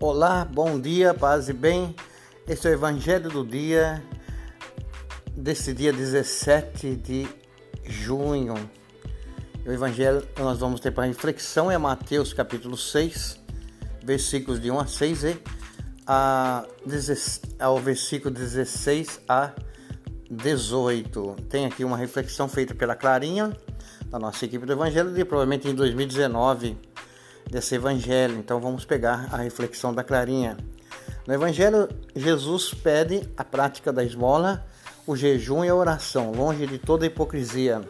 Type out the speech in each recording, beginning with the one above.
Olá, bom dia, paz e bem. Este é o Evangelho do dia desse dia 17 de junho. O Evangelho que nós vamos ter para reflexão é Mateus capítulo 6, versículos de 1 a 6 e a, ao versículo 16 a 18. Tem aqui uma reflexão feita pela Clarinha, da nossa equipe do Evangelho, de provavelmente em 2019 desse evangelho. Então vamos pegar a reflexão da Clarinha. No evangelho, Jesus pede a prática da esmola, o jejum e a oração, longe de toda hipocrisia.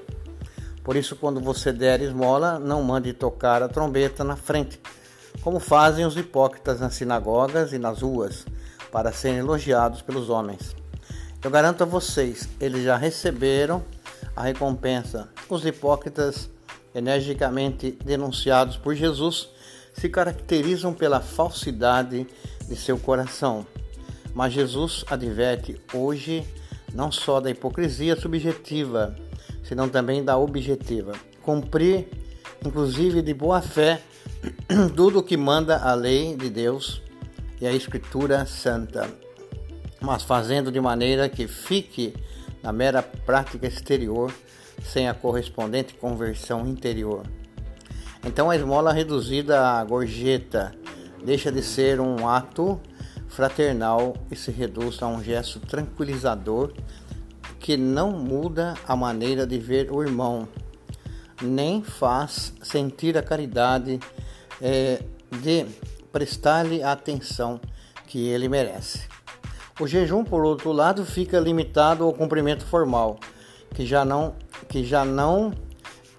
Por isso, quando você der esmola, não mande tocar a trombeta na frente, como fazem os hipócritas nas sinagogas e nas ruas, para serem elogiados pelos homens. Eu garanto a vocês, eles já receberam a recompensa. Os hipócritas energicamente denunciados por Jesus, se caracterizam pela falsidade de seu coração. Mas Jesus adverte hoje não só da hipocrisia subjetiva, senão também da objetiva. Cumprir, inclusive de boa fé, tudo o que manda a lei de Deus e a Escritura Santa, mas fazendo de maneira que fique na mera prática exterior sem a correspondente conversão interior. Então a esmola reduzida à gorjeta deixa de ser um ato fraternal e se reduz a um gesto tranquilizador que não muda a maneira de ver o irmão, nem faz sentir a caridade é, de prestar-lhe a atenção que ele merece. O jejum, por outro lado, fica limitado ao cumprimento formal, que já não que já não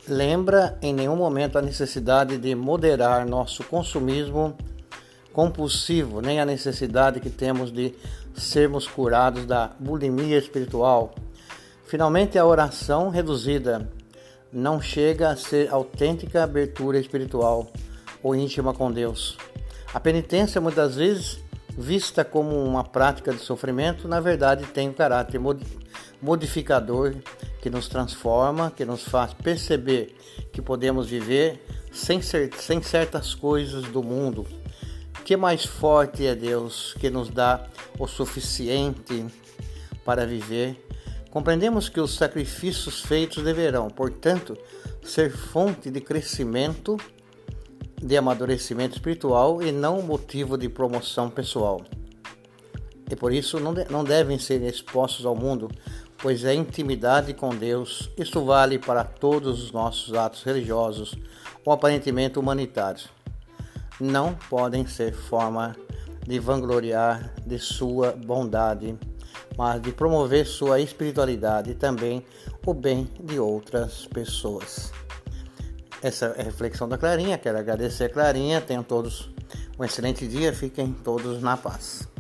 lembra em nenhum momento a necessidade de moderar nosso consumismo compulsivo, nem a necessidade que temos de sermos curados da bulimia espiritual. Finalmente, a oração reduzida não chega a ser autêntica abertura espiritual ou íntima com Deus. A penitência, muitas vezes vista como uma prática de sofrimento, na verdade tem um caráter modificador que nos transforma, que nos faz perceber que podemos viver sem, sem certas coisas do mundo. Que mais forte é Deus que nos dá o suficiente para viver. Compreendemos que os sacrifícios feitos deverão, portanto, ser fonte de crescimento, de amadurecimento espiritual e não motivo de promoção pessoal. E por isso não, de, não devem ser expostos ao mundo pois é intimidade com Deus. Isso vale para todos os nossos atos religiosos ou aparentemente humanitários. Não podem ser forma de vangloriar de sua bondade, mas de promover sua espiritualidade e também o bem de outras pessoas. Essa é a reflexão da Clarinha. Quero agradecer a Clarinha. Tenham todos um excelente dia. Fiquem todos na paz.